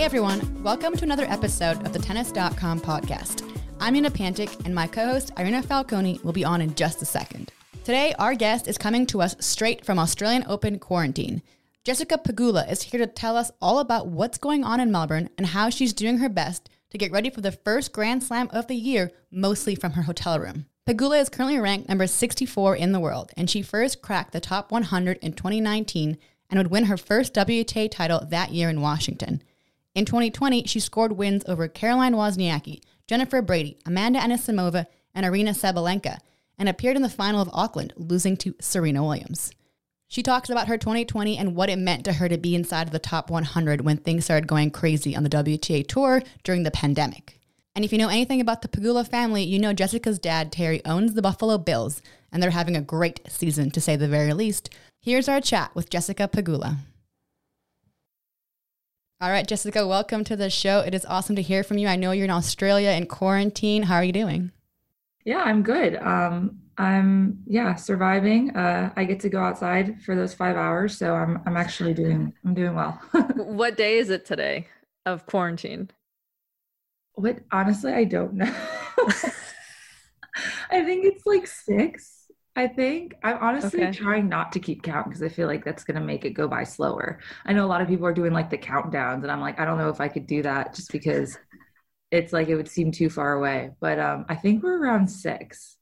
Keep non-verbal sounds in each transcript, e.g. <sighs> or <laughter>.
Hey everyone, welcome to another episode of the Tennis.com podcast. I'm Nina Pantic, and my co host Irina Falconi will be on in just a second. Today, our guest is coming to us straight from Australian Open quarantine. Jessica Pegula is here to tell us all about what's going on in Melbourne and how she's doing her best to get ready for the first Grand Slam of the year, mostly from her hotel room. Pegula is currently ranked number 64 in the world, and she first cracked the top 100 in 2019 and would win her first WTA title that year in Washington. In 2020, she scored wins over Caroline Wozniacki, Jennifer Brady, Amanda Anisimova, and Aryna Sabalenka, and appeared in the final of Auckland, losing to Serena Williams. She talks about her 2020 and what it meant to her to be inside of the top 100 when things started going crazy on the WTA tour during the pandemic. And if you know anything about the Pegula family, you know Jessica's dad, Terry, owns the Buffalo Bills, and they're having a great season, to say the very least. Here's our chat with Jessica Pegula. All right, Jessica, welcome to the show. It is awesome to hear from you. I know you're in Australia in quarantine. How are you doing? Yeah, I'm good. Um, I'm yeah surviving. Uh, I get to go outside for those five hours, so I'm I'm actually doing I'm doing well. <laughs> what day is it today of quarantine? What honestly, I don't know. <laughs> <laughs> I think it's like six. I think I'm honestly okay. trying not to keep count because I feel like that's going to make it go by slower. I know a lot of people are doing like the countdowns, and I'm like, I don't know if I could do that just because it's like it would seem too far away. But um, I think we're around six.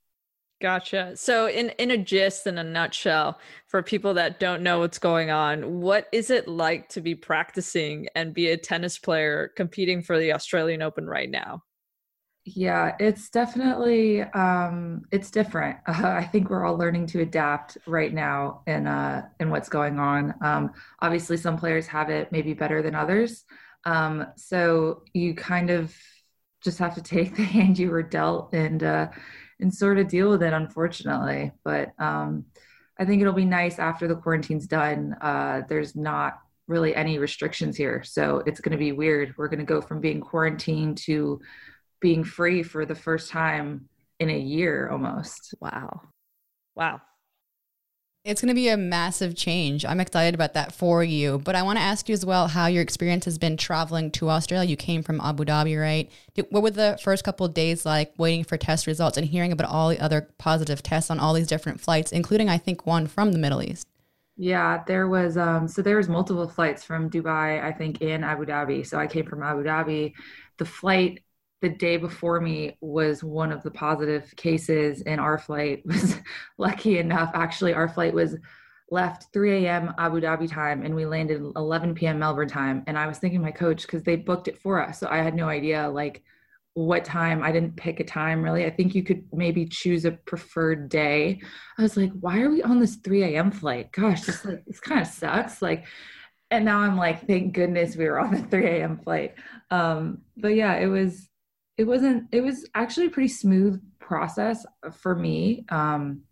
Gotcha. So, in in a gist, in a nutshell, for people that don't know what's going on, what is it like to be practicing and be a tennis player competing for the Australian Open right now? Yeah, it's definitely um, it's different. Uh, <laughs> I think we're all learning to adapt right now in uh, in what's going on. Um, obviously, some players have it maybe better than others, um, so you kind of just have to <laughs> take the hand you were dealt and uh, and sort of deal with it. Unfortunately, but um, I think it'll be nice after the quarantine's done. Uh, there's not really any restrictions here, so it's going to be weird. We're going to go from being quarantined to being free for the first time in a year almost. Wow. Wow. It's going to be a massive change. I'm excited about that for you. But I want to ask you as well how your experience has been traveling to Australia. You came from Abu Dhabi, right? What were the first couple of days like waiting for test results and hearing about all the other positive tests on all these different flights, including, I think, one from the Middle East? Yeah, there was um so there was multiple flights from Dubai, I think, in Abu Dhabi. So I came from Abu Dhabi. The flight the day before me was one of the positive cases and our flight <laughs> was lucky enough. Actually our flight was left 3 a.m abu dhabi time and we landed 11 p.m melbourne time. And i was thinking my coach because they booked it for us. So i had no idea like what time. I didn't pick a time really. I think you could maybe choose a preferred day. I was like why are we on this 3 a.m flight? Gosh this like this kind of sucks. Like and now i'm like thank goodness we were on the 3 a.m flight. Um but yeah it was it wasn't it was actually a pretty smooth process for me. Um,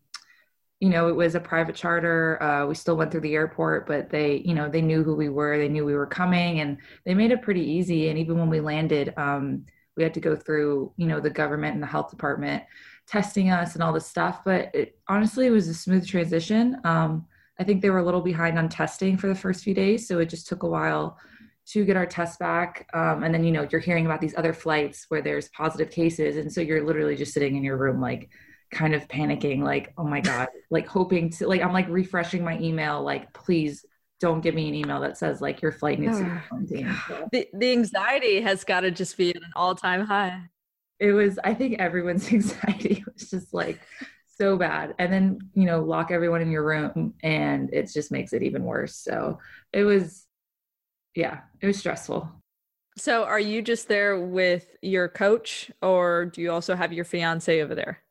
you know it was a private charter. Uh, we still went through the airport but they you know they knew who we were. They knew we were coming and they made it pretty easy. And even when we landed um, we had to go through you know the government and the health department testing us and all this stuff. But it, honestly it was a smooth transition. Um, i think they were a little behind on testing for the first few days so it just took a while to get our tests back. Um, and then, you know, you're hearing about these other flights where there's positive cases. And so you're literally just sitting in your room, like kind of panicking, like, oh my God, <laughs> like hoping to, like, I'm like refreshing my email, like, please don't give me an email that says like your flight needs to be <sighs> quarantined. So, the, the anxiety has got to just be at an all time high. It was, I think everyone's <laughs> anxiety was just like, so bad and then you know lock everyone in your room and it just makes it even worse so it was yeah, it was stressful. So, are you just there with your coach, or do you also have your fiance over there?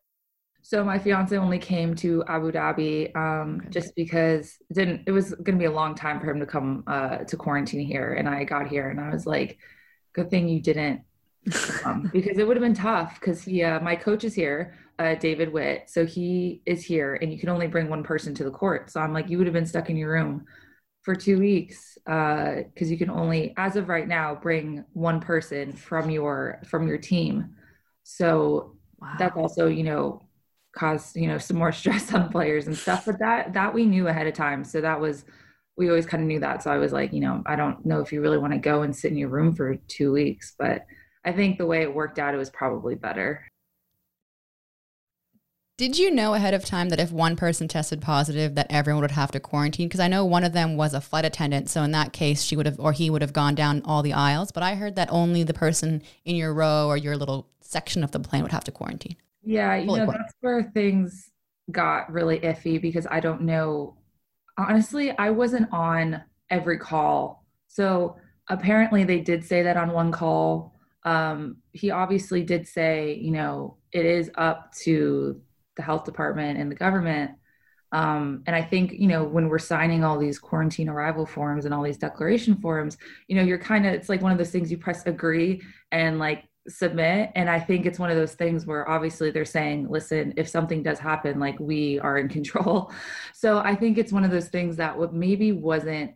So my fiance only came to Abu Dhabi um, okay. just because it didn't it was going to be a long time for him to come uh, to quarantine here, and I got here and I was like, good thing you didn't, um, <laughs> because it would have been tough. Because he, uh, my coach is here, uh, David Witt, so he is here, and you can only bring one person to the court. So I'm like, you would have been stuck in your room for two weeks because uh, you can only, as of right now, bring one person from your from your team. So wow. that's also you know caused you know some more <laughs> stress on players and stuff but that that we knew ahead of time so that was we always kind of knew that so i was like you know i don't know if you really want to go and sit in your room for two weeks but i think the way it worked out it was probably better did you know ahead of time that if one person tested positive that everyone would have to quarantine because i know one of them was a flight attendant so in that case she would have or he would have gone down all the aisles but i heard that only the person in your row or your little section of the plane would have to quarantine yeah, you know, that's where things got really iffy because I don't know. Honestly, I wasn't on every call. So apparently they did say that on one call. Um, he obviously did say, you know, it is up to the health department and the government. Um, and I think, you know, when we're signing all these quarantine arrival forms and all these declaration forms, you know, you're kind of, it's like one of those things you press agree and like submit. And i think it's one of those things where obviously they're saying listen if something does happen like we are in control. <laughs> So i think it's one of those things that what maybe wasn't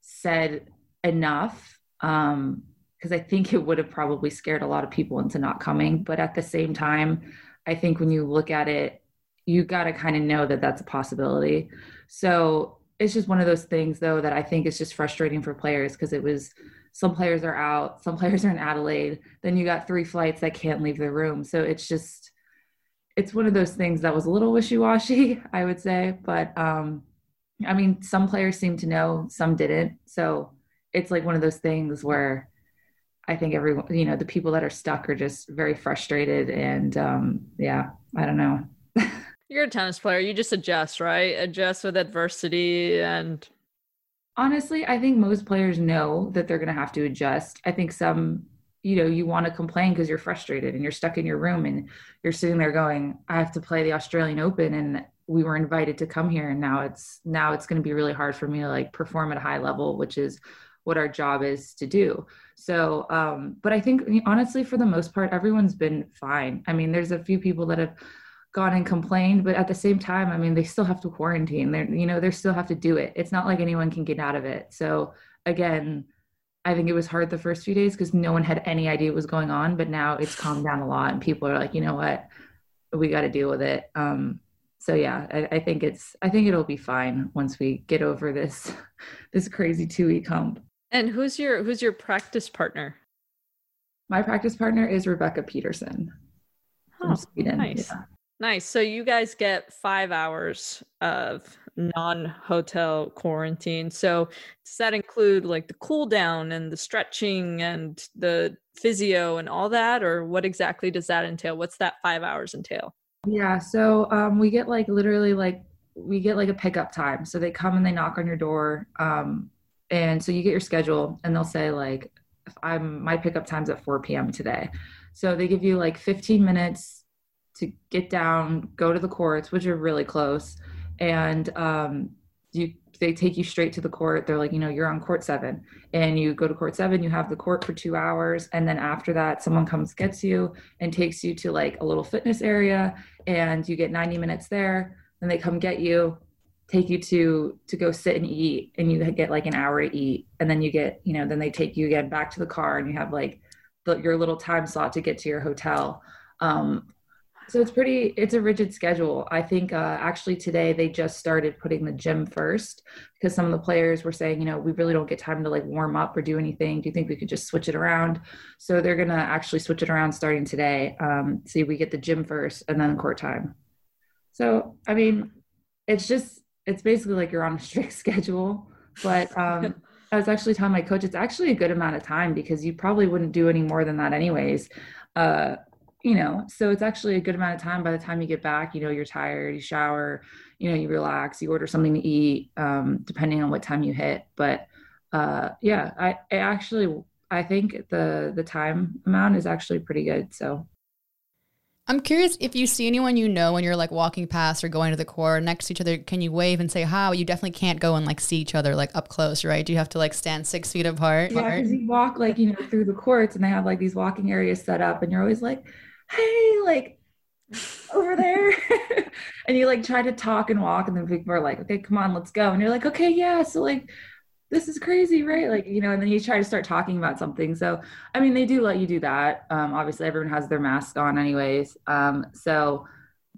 said enough um because i think it would have probably scared a lot of people into not coming. But at the same time i think when you look at it you got to kind of know that that's a possibility so it's just one of those things though that i think is just frustrating for players because it was some players are out, some players are in Adelaide. Then you got three flights that can't leave the room. So it's just, it's one of those things that was a little wishy washy, <laughs> I would say. But um, I mean, some players seem to know, some didn't. So it's like one of those things where I think everyone, you know, the people that are stuck are just very frustrated. And um, yeah, I don't know. <laughs> You're a tennis player. You just adjust, right? Adjust with adversity and honestly, I think most players know that they're going to have to adjust. I think some, you know, you want to complain because you're frustrated and you're stuck in your room and you're sitting there going, I have to play the Australian Open and we were invited to come here and now it's now it's going to be really hard for me to like perform at a high level, which is what our job is to do. So, um, but I think honestly, for the most part, everyone's been fine. I mean, there's a few people that have gone and complained but at the same time i mean they still have to quarantine. They're you know they still have to do it. It's not like anyone can get out of it. So again i think it was hard the first few days because no one had any idea what was going on but now it's calmed down a lot and people are like you know what? We got to deal with it. Um so yeah I, I think it's i think it'll be fine once we get over this <laughs> this crazy two week hump and who's your who's your practice partner my practice partner is rebecca peterson from oh, Sweden. Nice. Yeah. Nice. So you guys get five hours of non-hotel quarantine. So does that include like the cool down and the stretching and the physio and all that, or what exactly does that entail? What's that five hours entail? Yeah. So um, we get like literally like we get like a pickup time. So they come and they knock on your door, um, and so you get your schedule, and they'll say like, "I'm my pickup time's at 4 p.m. today." So they give you like 15 minutes to get down, go to the courts, which are really close, and um, you they take you straight to the court. They're like, you know, you're on court seven, and you go to court seven. You have the court for two hours, and then after that, someone comes gets you and takes you to like a little fitness area, and you get 90 minutes there. Then they come get you, take you to to go sit and eat, and you get like an hour to eat, and then you get, you know, then they take you again back to the car, and you have like the, your little time slot to get to your hotel. Um, so it's pretty, it's a rigid schedule. I think uh, actually today they just started putting the gym first because some of the players were saying, you know, we really don't get time to like warm up or do anything. Do you think we could just switch it around? So they're to actually switch it around starting today. Um, see, we get the gym first and then court time. So, I mean, it's just, it's basically like you're on a strict <laughs> schedule. But um, <laughs> I was actually telling my coach, it's actually a good amount of time because you probably wouldn't do any more than that anyways. Uh, you know so it's actually a good amount of time by the time you get back you know you're tired you shower you know you relax you order something to eat um, depending on what time you hit but uh, yeah I, I actually i think the the time amount is actually pretty good so I'm curious if you see anyone you know when you're like walking past or going to the court next to each other, can you wave and say hi? You definitely can't go and like see each other like up close, right? Do you have to like stand six feet apart? Yeah, because you walk like, you know, through the courts and they have like these walking areas set up and you're always like, hey, like over there. <laughs> and you like try to talk and walk and then people are like, okay, come on, let's go. And you're like, okay, yeah. So like this is crazy, right? Like, you know, and then you try to start talking about something. So, I mean, they do let you do that. Um, obviously, everyone has their mask on, anyways. Um, so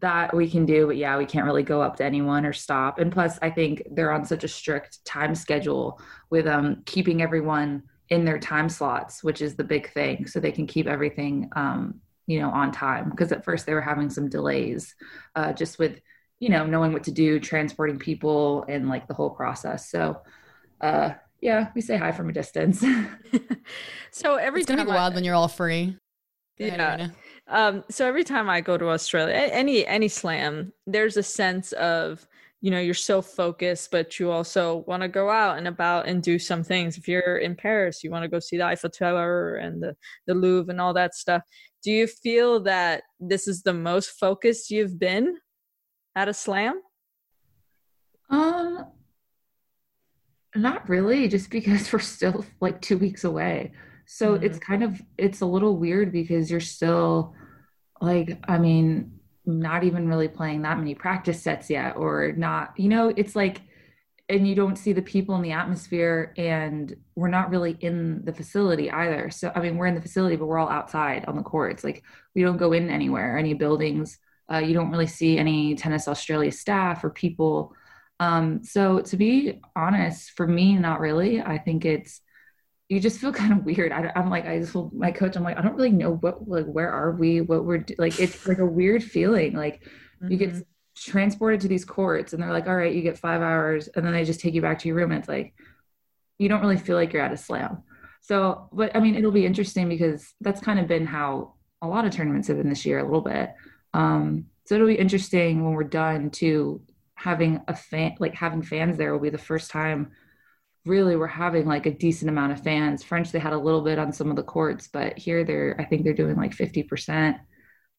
that we can do, but yeah, we can't really go up to anyone or stop. And plus, I think they're on such a strict time schedule with um, keeping everyone in their time slots, which is the big thing. So they can keep everything, um, you know, on time. Because at first they were having some delays uh, just with, you know, knowing what to do, transporting people, and like the whole process. So, uh, yeah, we say hi from a distance. <laughs> so every it's gonna be wild when you're all free. Yeah. Um, so every time I go to Australia, any any slam, there's a sense of you know you're so focused, but you also want to go out and about and do some things. If you're in Paris, you want to go see the Eiffel Tower and the the Louvre and all that stuff. Do you feel that this is the most focused you've been at a slam? Um, not really, just because we're still like two weeks away. So mm-hmm. it's kind of it's a little weird because you're still like, I mean, not even really playing that many practice sets yet, or not, you know, it's like and you don't see the people in the atmosphere and we're not really in the facility either so i mean we're in the facility but we're all outside on the courts like we don't go in anywhere any buildings uh, you don't really see any tennis australia staff or people um, so to be honest, for me, not really. I think it's you just feel <laughs> kind of weird. I, am like, I just told my coach, I'm like, I don't really know what, like, where are we? What we're like, it's like a weird feeling. Like mm-hmm. you get mm-hmm. transported to these courts, and they're like, all right, you get five hours, and then they just take you back to your room. And it's like you don't really feel like you're at a slam. So, but I mean, it'll be interesting because that's kind of been how a lot of tournaments have been this year, a little bit. Um, so it'll be interesting when we're done to having a fan like having fans there will be the first time really we're having like a decent amount of fans french they had a little bit on some of the courts but here they're i think they're doing like 50%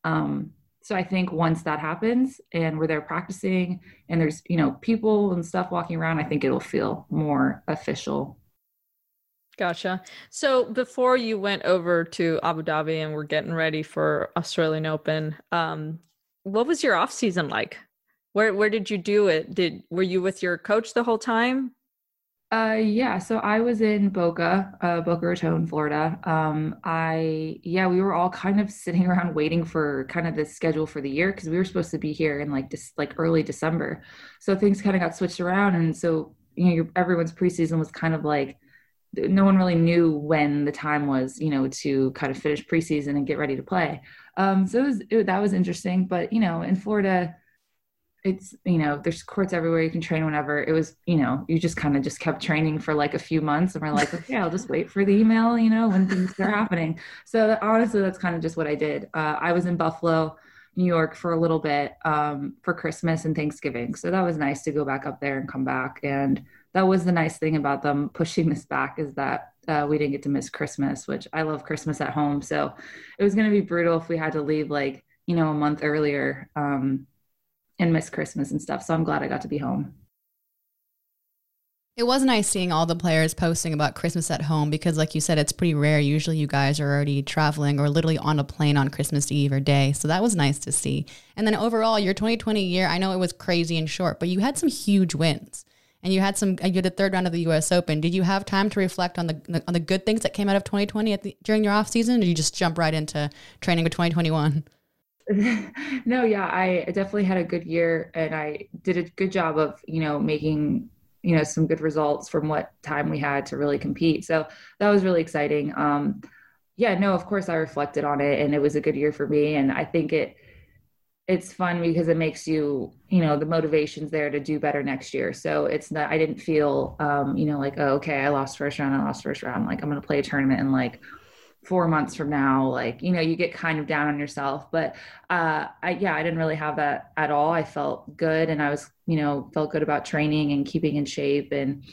um, so i think once that happens and we're there practicing and there's you know people and stuff walking around i think it'll feel more official Gotcha. So before you went over to Abu Dhabi and we're getting ready for Australian Open, um, what was your off season like? Where where did you do it? Did were you with your coach the whole time? Uh yeah, so I was in Boca, uh Boca Raton, Florida. Um I yeah, we were all kind of sitting <laughs> around waiting for kind of the schedule for the year because we were supposed to be here in like just like early December. So things kind of got switched around and so you know everyone's preseason was kind of like no one really knew when the time was, you know, to kind of finish preseason and get ready to play. Um, so it was, it, that was interesting. But you know, in Florida, it's you know there's courts everywhere you can train whenever. It was you know you just kind of just kept training for like a few months and we're like okay i'll just wait for the email you know when things are happening. So honestly that's kind of just what i did. Uh, i was in buffalo new york for a little bit um, for christmas and thanksgiving. So that was nice to go back up there and come back. And that was the nice thing about them pushing this back is that uh, we didn't get to miss christmas which i love christmas at home. So it was going to be brutal if we had to leave like you know a month earlier um, and miss Christmas and stuff. So I'm glad I got to be home. It was nice seeing all the players posting about Christmas at home because, like you said, it's pretty rare. Usually, you guys are already traveling or literally on a plane on Christmas Eve or day. So that was nice to see. And then overall, your 2020 year, I know it was crazy and short, but you had some huge wins. And you had some. You had the third round of the U.S. Open. Did you have time to reflect on the on the good things that came out of 2020 at the, during your off season? Or did you just jump right into training for 2021? <laughs> no, yeah, I definitely had a good year and I did a good job of, you know, making, you know, some good results from what time we had to really compete. So that was really exciting. Um, yeah, no, of course I reflected on it and it was a good year for me. And I think it, it's fun because it makes you, you know, the motivation's there to do better next year. So it's not, I didn't feel, um, you know, like, oh, okay, I lost first round, I lost first round. Like I'm going to play a tournament and like, four months from now like you know you get kind of down on yourself. But uh i yeah i didn't really have that at all. I felt good and i was you know felt good about training and keeping in shape. And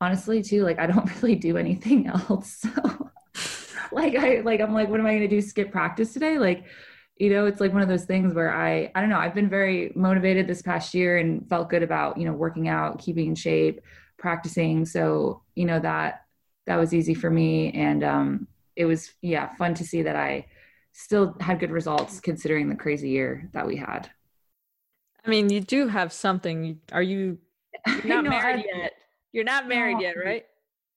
honestly too like i don't <laughs> really do anything <laughs> else. So like i like i'm like what am i going to do? Skip practice today? Like you know, it's like one of those things where I, I don't know, I've been very motivated this past year and felt good about, you know, working out, keeping in shape, practicing. So, you know, that, that was easy for me. And, um, it was, yeah, fun to see that I still had good results considering the crazy year that we had. I mean, you do have something. Are you you're <laughs> not no, married I, yet? You're not married no, yet, right?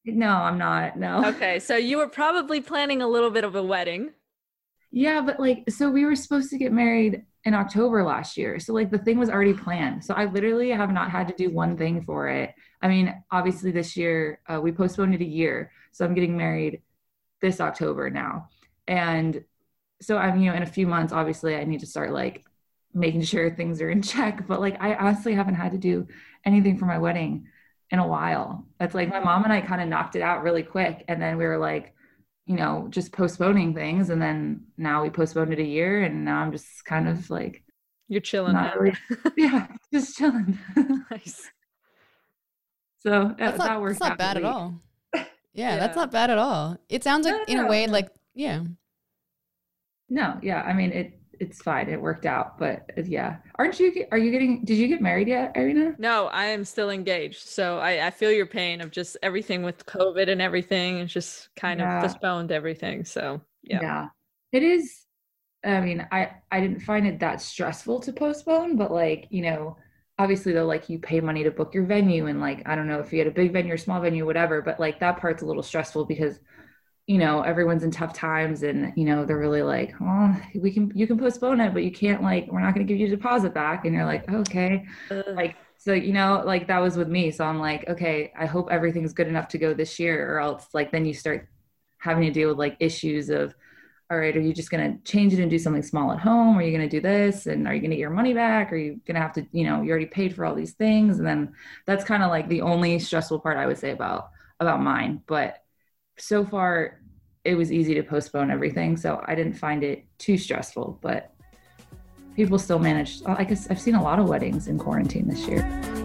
No, I'm not. No. Okay. So you were probably planning a little bit of a wedding. Yeah, but like, so we were supposed to get married in October last year. So like the thing was already planned. So I literally have not had to do one thing for it. I mean, obviously this year uh, we postponed it a year. So I'm getting married this October now. And so I'm, you know, in a few months, obviously I need to start like making sure things are in <laughs> check. But like, I honestly haven't had to do anything for my wedding in a while. It's like my mom and I kind of knocked it out really quick. And then we were like, you know, just postponing things. And then now we postponed it a year. And now I'm just kind of like, you're chilling. Really, <laughs> yeah, just chilling. <laughs> nice. So that's that not, works. That's not bad at all. Yeah, yeah, that's not bad at all. It sounds like, no, in no, a way, no. like, yeah. No, yeah. I mean, it it's fine. It worked out. But uh, yeah, aren't you? Are you getting? Did you get married yet, Irina? No, I am still engaged. So I, I feel your pain of just everything with COVID and everything. It's just kind yeah. of postponed everything. So yeah, yeah, it is. I mean, I I didn't find it that stressful to postpone, but like you know, obviously though, like you pay money to book your venue, and like I don't know if you had a big venue or small venue, whatever. But like that part's a little stressful because you know everyone's in tough times and you know they're really like oh we can you can postpone it but you can't like we're not going to give you a deposit back. And you're like okay. Like so you know like that was with me. So i'm like okay i hope everything's good enough to go this year or else like then you start having to deal with like issues of all right are you just going to change it and do something small at home are you going to do this and are you going to get your money back are you going to have to you know you already paid for all these things and then that's kind of like the only stressful part i would say about about mine but so far it was easy to postpone everything. So I didn't find it too stressful, but people still managed. I guess I've seen a lot of weddings in quarantine this year.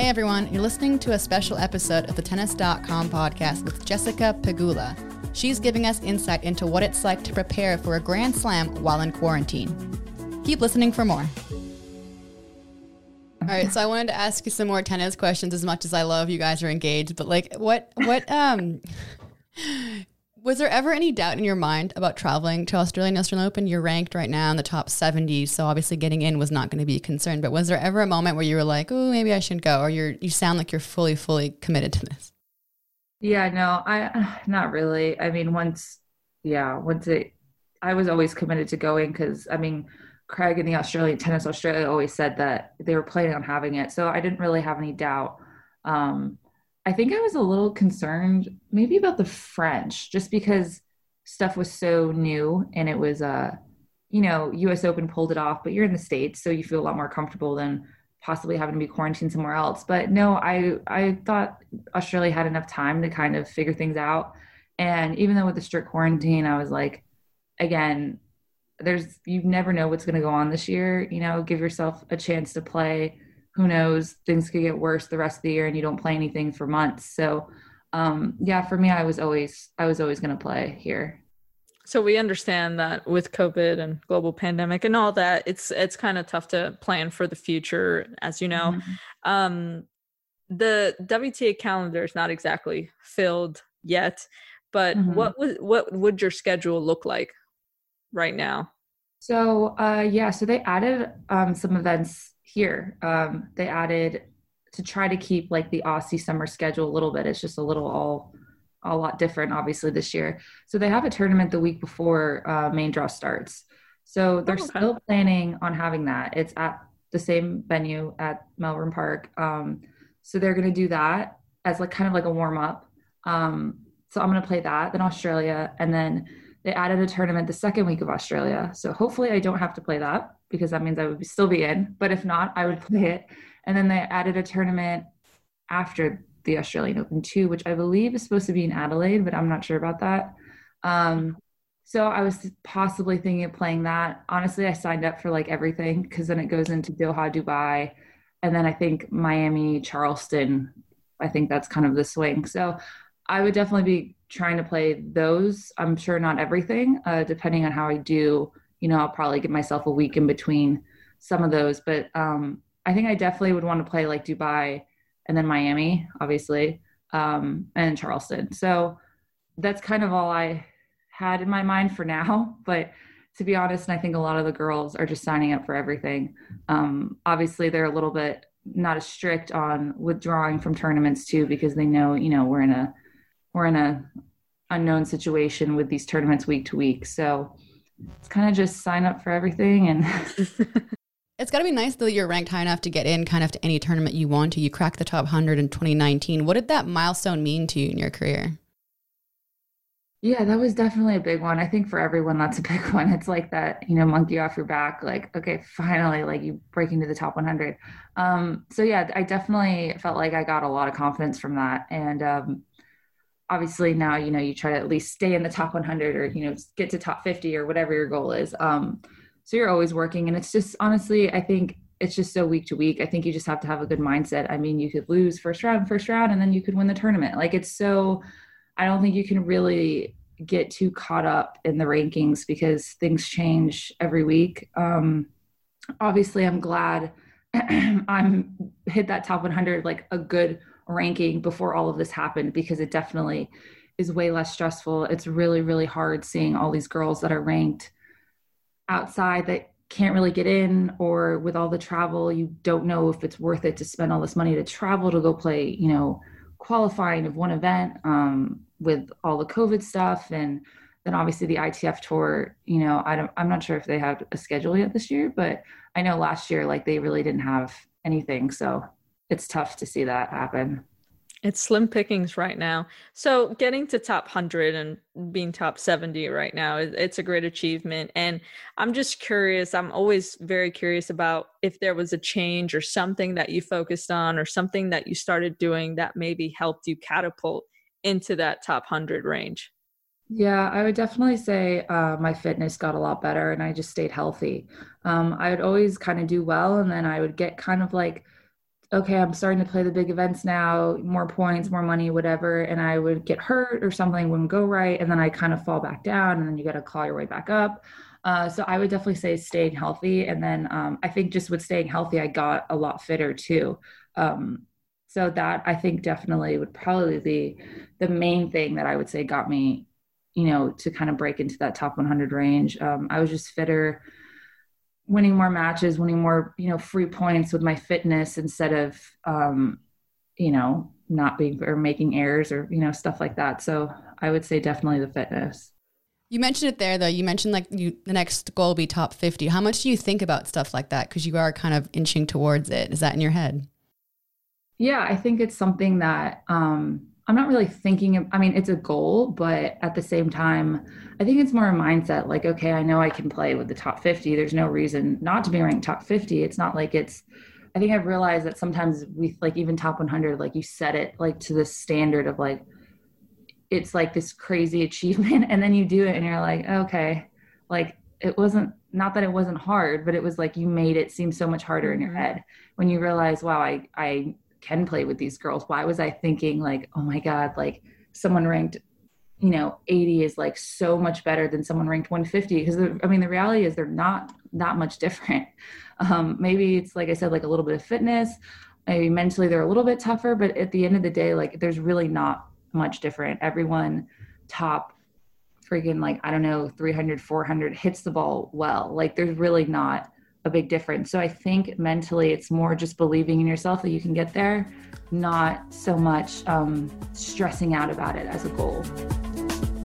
Hey everyone, you're listening to a special episode of the Tennis.com podcast with Jessica Pegula. She's giving us insight into what it's like to prepare for a Grand Slam while in quarantine. Keep listening for more. All right, so I wanted to ask you some more tennis questions as much as I love you guys are engaged, but like what what um was there ever any doubt in your mind about traveling to Australian Open? You're ranked right now in the top 70, so obviously getting in was not going to be a concern. But was there ever a moment where you were like, "Oh, maybe I shouldn't go," or you're you sound like you're fully, fully committed to this? Yeah, no, I <sighs> not really. I mean, once, yeah, once it, I was always committed to going because I mean, Craig and the Australian Tennis Australia always said that they were planning on having it, so I didn't really have any doubt. Um, I think I was a little concerned maybe about the French just because stuff was so new and it was uh you know, US Open pulled it off, but you're in the States, so you feel a lot more comfortable than possibly having to be quarantined somewhere else. But no, I I thought Australia had enough time to kind of figure things out. And even though with the strict quarantine, I was like, again, there's you never know what's gonna go on this year. You know, give yourself a chance to play who knows things could get worse the rest of the year and you don't play anything for months so um yeah for me i was always i was always going to play here so we understand that with covid and global pandemic and all that it's it's kind of tough to plan for the future as you know mm-hmm. um the wta calendar is not exactly filled yet but mm-hmm. what would what would your schedule look like right now so uh yeah so they added um some events here. Um, they added to try to keep like the Aussie summer schedule a little bit. It's just a little all a lot different, obviously, this year. So they have a tournament the week before uh, main draw starts. So they're oh, okay. still planning on having that. It's at the same venue at Melbourne Park. Um, so they're going to do that as like kind of like a warm up. Um, so I'm going to play that, then Australia, and then they added a tournament the second week of Australia. So hopefully I don't have to play that because that means I would still be in. But if not, I would play it. And then they added a tournament after the Australian Open too, which I believe is supposed to be in Adelaide, but I'm not sure about that. Um, so I was possibly thinking of playing that. Honestly, I signed up for like everything because then it goes into Doha, Dubai, and then I think Miami, Charleston. I think that's kind of the swing. So I would definitely be trying to play those. I'm sure not everything, uh, depending on how I do. You know, I'll probably give myself a week in between some of those, but um, I think I definitely would want to play like Dubai and then Miami, obviously, um, and Charleston. So that's kind of all I had in my mind for now. <laughs> But to be honest, and I think a lot of the girls are just signing up for everything. Um, obviously, they're a little bit not as strict on withdrawing from tournaments too, because they know, you know, we're in a we're in a unknown situation with these tournaments week to week. So it's kind of just sign up for everything and <laughs> It's got to be nice though you're ranked high enough to get in kind of to any tournament you want to. You cracked the top 100 in 2019. What did that milestone mean to you in your career? Yeah, that was definitely a big one. I think for everyone, that's a <laughs> big one. It's like that, you know, monkey off your back. Like, okay, finally, like you break into the top 100. Um, so yeah, I definitely felt like I got a lot of confidence from that. And um, obviously now, you know, you try to at least stay in the top 100 or, you know, get to top 50 or whatever your goal is. Um, so you're always working. And it's just, honestly, I think it's just so week to week. I think you just have to have a good mindset. I mean, you could lose first round, first round, and then you could win the tournament. Like it's so, I don't think you can really get too caught up in the rankings because things change every week. Um, obviously, I'm glad <clears throat> I'm hit that top 100 like a good ranking before all of this happened because it definitely is way less stressful. It's really really hard seeing all these girls that are ranked outside that can't really get in or with all the travel you don't know if it's worth it to spend all this money to travel to go play you know qualifying of one event um, with all the COVID stuff, and then obviously the ITF tour. You know, I don't, I'm not sure if they have a schedule yet this year, but I know last year like they really didn't have anything, so it's tough to see that happen. It's slim pickings right now. So getting to top 100 and being top 70 right now, it's a great achievement. And I'm just curious, I'm always very curious about if there was a change or something that you focused on or something that you started doing that maybe helped you catapult into that top 100 range. Yeah, I would definitely say uh, my fitness got a lot better and I just stayed healthy. Um, I would always kind of do well and then I would get kind of like – okay, I'm starting to play the big events now, more points, more money, whatever. And I would get hurt or something wouldn't go right. And then I kind of fall back down and then you got to claw your way back up. Uh, so I would definitely say staying healthy. And then um, I think just with staying healthy, I got a lot fitter too. Um, so that I think definitely would probably be the main thing that I would say got me, you know, to kind of break into that top 100 range. Um, I was just fitter winning more matches, winning more, you know, free points with my fitness instead of, um, you know, not being or making errors or, you know, stuff like that. So I would say definitely the fitness. You mentioned it there though. You mentioned like you the next goal will be top 50. How much do you think about stuff like that cuz you are kind of inching towards it? Is that in your head? Yeah, I think it's something that um I'm not really thinking of, I mean, it's a goal, but at the same time, I think it's more a mindset like, okay, I know I can play with the top 50. There's no reason not to be ranked top 50. It's not like it's, I think I've realized that sometimes we like even top 100, like you set it like to the standard of like, it's like this crazy <laughs> achievement. And then you do it and you're like, okay, like it wasn't, not that it wasn't hard, but it was like you made it seem so much harder in your mm-hmm. head when you realize, wow, I, I can play with these girls. Why was i thinking like oh my god like someone ranked you know 80 is like so much better than someone ranked 150 because i mean the reality is they're not that much different. <laughs> Um, maybe it's like i said like a little bit of fitness. Maybe mentally they're a little bit tougher but at the end of the day like there's really not much different. Everyone top freaking like i don't know 300 400 hits the ball well. Like there's really not a big difference. So I think mentally it's more just believing in yourself that you can get there, not so much um, stressing out about it as a goal.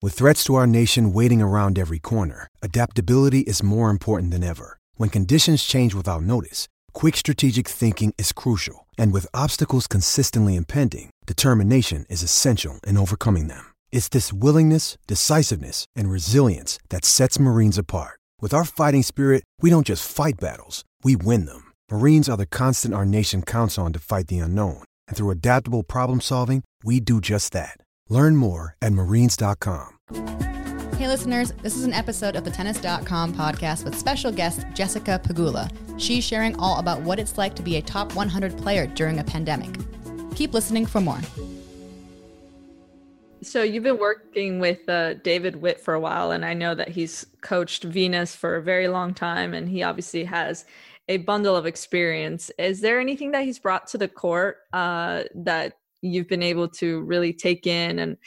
With threats to our nation waiting around every corner, adaptability is more important than ever. When conditions change without notice, quick strategic thinking is crucial. And with obstacles consistently impending, determination is essential in overcoming them. It's this willingness, decisiveness, and resilience that sets Marines apart. With our fighting spirit, we don't just fight battles, we win them. Marines are the constant our nation counts on to fight the unknown. And through adaptable problem solving, we do just that. Learn more at marines.com. Hey, listeners, this is an episode of the Tennis.com podcast with special guest Jessica Pegula. She's sharing all about what it's like to be a top 100 player during a pandemic. Keep listening for more. So you've been working with uh, David Witt for a while, and I know that he's coached Venus for a very long time, and he obviously has a bundle of experience. Is there anything that he's brought to the court uh, that you've been able to really take in, and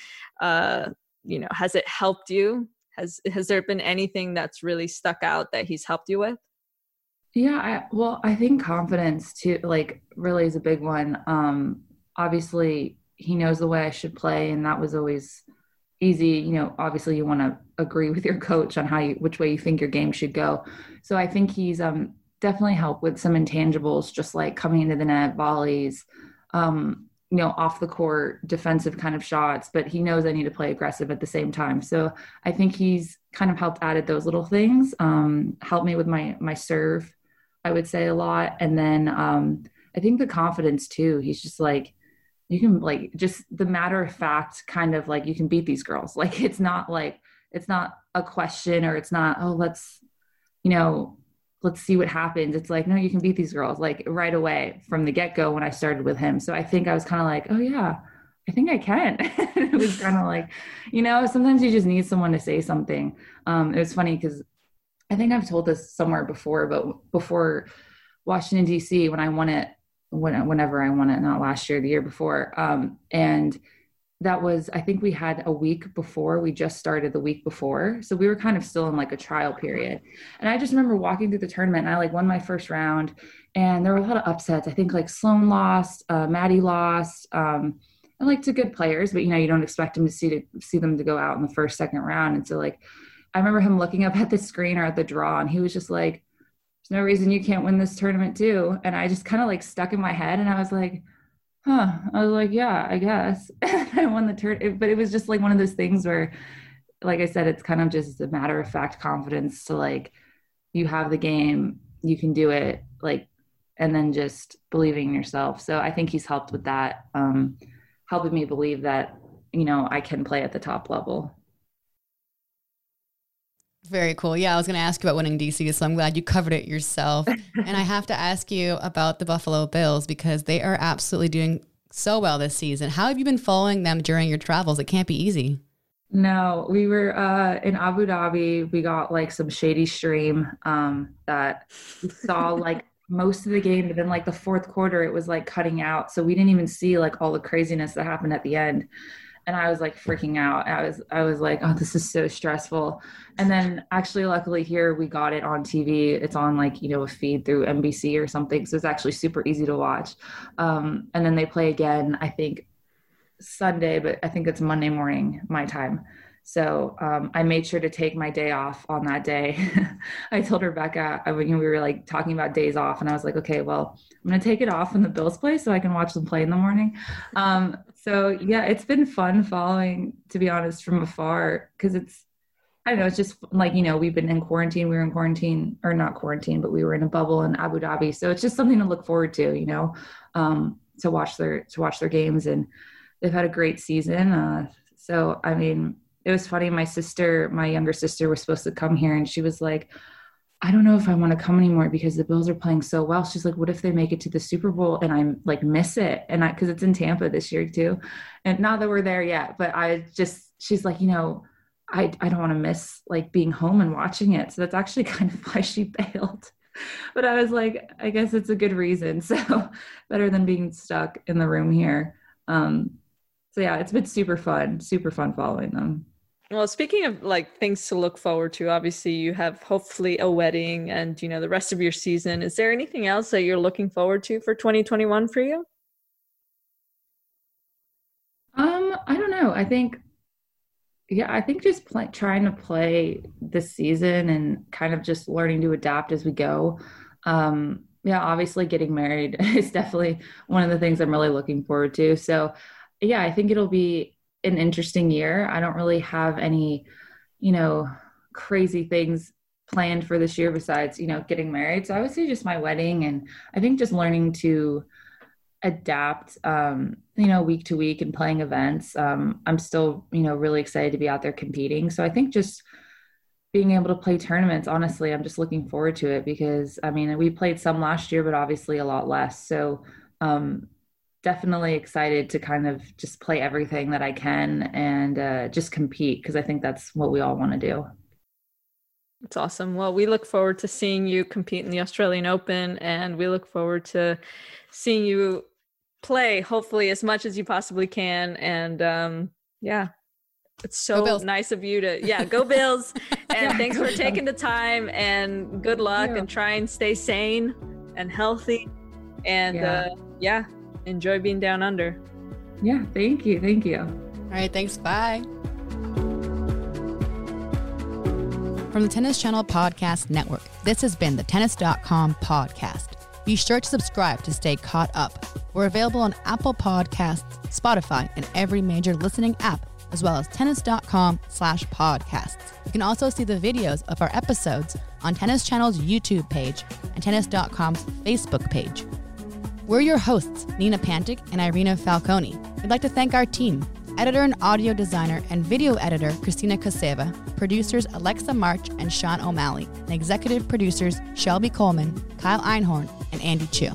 uh, you know, has it helped you? Has has there been anything that's really stuck out that he's helped you with? Yeah, I, well, I think confidence too, like, really is a big one. Um, obviously he knows the way I should play, and that was always easy. You know, obviously you want to agree with your coach on how you which way you think your game should go. So I think he's um definitely helped with some intangibles, just like coming into the net, volleys, um, you know, off the court, defensive kind of shots, but he knows I need to play aggressive at the same time. So I think he's kind of helped added those little things, um, helped me with my my serve, I would say a lot. And then um I think the confidence too. He's just like you can like just the matter of fact kind of like you can beat these girls. <laughs> Like it's not like it's not a question or it's not oh let's you know let's see what happens. It's like no you can beat these girls like right away from the get-go when i started with him. So i think i was kind of like oh yeah i think i can. <laughs> It was <laughs> kind of like you know sometimes you just need someone to say something. Um it was funny because i think i've told this somewhere before but before washington d.c when i won it when, whenever I won it, not last year, the year before. Um, and that was, I think we had a week before, we just started the week before. So we were kind of still in like a trial period. And I just remember walking through the tournament and I like won my first round and there were a lot of upsets. I think like Sloane lost, uh, Maddie lost, um, and like to good players, but you know, you don't expect them to see to see them to go out in the first, second round. And so like, I remember him looking up at the screen or at the draw and he was just like, there's no reason you can't win this tournament too. And I just kind of like stuck in my head and I was like, huh. I was like, yeah, I guess. <laughs> I won the tournament. But it was just like one of those things where, like I said, it's kind of just a matter of fact confidence to like, you have the game, you can do it, like, and then just believing in yourself. So I think he's helped with that, um, helping me believe that, you know, I can play at the top level. Very cool. Yeah, I was going to ask you about winning DC, so I'm glad you covered it yourself. <laughs> and I have to ask you about the Buffalo Bills because they are absolutely doing so well this season. How have you been following them during your travels? It can't be easy. No, we were uh, in Abu Dhabi. We got like some shady stream um, that we saw <laughs> like most of the game, but then like the fourth quarter, it was like cutting out. So we didn't even see like all the craziness that happened at the end and I was like freaking out. I was I was like, oh, this is so stressful. And then actually, luckily here we got it on TV. It's on like you know a feed through NBC or something, so it's actually super easy to watch. Um, and then they play again. I think Sunday, but I think it's Monday morning my time. So um, I made sure to take my day off on that day. <laughs> I told Rebecca, I, we were like talking about days off, and I was like, okay, well, I'm to take it off when the Bills play so I can watch them play in the morning. Um, so yeah, it's been fun following, to be honest, from afar because it's, I don't know, it's just like, you know, we've been in quarantine. We were in quarantine or not quarantine, but we were in a bubble in Abu Dhabi. So it's just something to look forward to, you know, um, to watch their, to watch their games. And they've had a great season. Uh, so, I mean, it was funny. My sister, my younger sister was supposed to come here and she was like, I don't know if I want to come anymore because the Bills are playing so well. She's like, what if they make it to the Super Bowl and I'm like miss it? And I, cause it's in Tampa this year too. And not that we're there yet, but I just, she's like, you know, I, I don't want to miss like being home and watching it. So that's actually <laughs> kind of why she bailed. But I was like, I guess it's a good reason. <laughs> So better than being stuck in the room here. Um, so yeah, it's been super fun, super fun following them. Well, speaking of like things to look forward to, obviously you have hopefully a wedding and you know the rest of your season. Is there anything else that you're looking forward to for 2021 for you? Um, I don't know. I think yeah, I think just play, trying to play this season and kind of just learning to adapt as we go. Um, yeah, obviously getting married <laughs> is definitely one of the things I'm really looking forward to. So, yeah, I think it'll be an interesting year. I don't really have any, you know, crazy things planned for this year besides, you know, getting married. So I would say just my wedding and I think just learning to adapt um, you know, week to week and playing events. Um, I'm still, you know, really excited to be out there competing. So I think just being able to play tournaments, honestly, I'm just looking forward to it because I mean, we played some last year, but obviously a lot less. So um, definitely excited to kind of just play everything that I can and uh, just compete because I think that's what we all want to do. It's awesome. Well, we look forward to seeing you compete in the Australian Open, and we look forward to seeing you play, hopefully, as much as you possibly can. And um, yeah, it's so nice of you to, <laughs> yeah, go Bills. and yeah, thanks for taking the time, and good luck, and try and stay sane and healthy. And yeah. Uh, yeah, enjoy being down under. Yeah, thank you. Thank you. All right, thanks. Bye. From the Tennis Channel Podcast Network, this has been the Tennis.com podcast. Be sure to subscribe to stay caught up. We're available on Apple Podcasts, Spotify, and every major listening app, as well as tennis.com slash podcasts. You can also see the videos of our episodes on Tennis Channel's YouTube page and tennis.com's Facebook page. We're your hosts, Nina Pantic and Irina Falconi. We'd like to thank our team, editor and audio designer and video editor Christina Koseva, producers Alexa March and Sean O'Malley, and executive producers Shelby Coleman, Kyle Einhorn, and Andy Chu.